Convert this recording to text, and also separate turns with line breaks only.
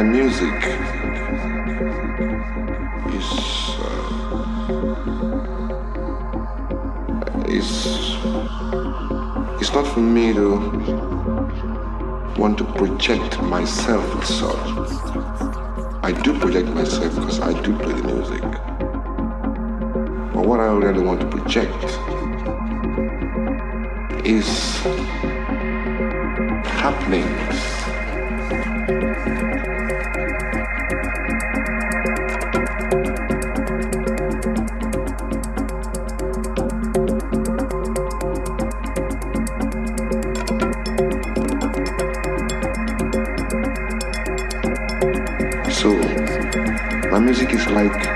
my music is uh, is it's not for me to want to project myself such. I do project myself because I do play the music. But what I really want to project is happenings like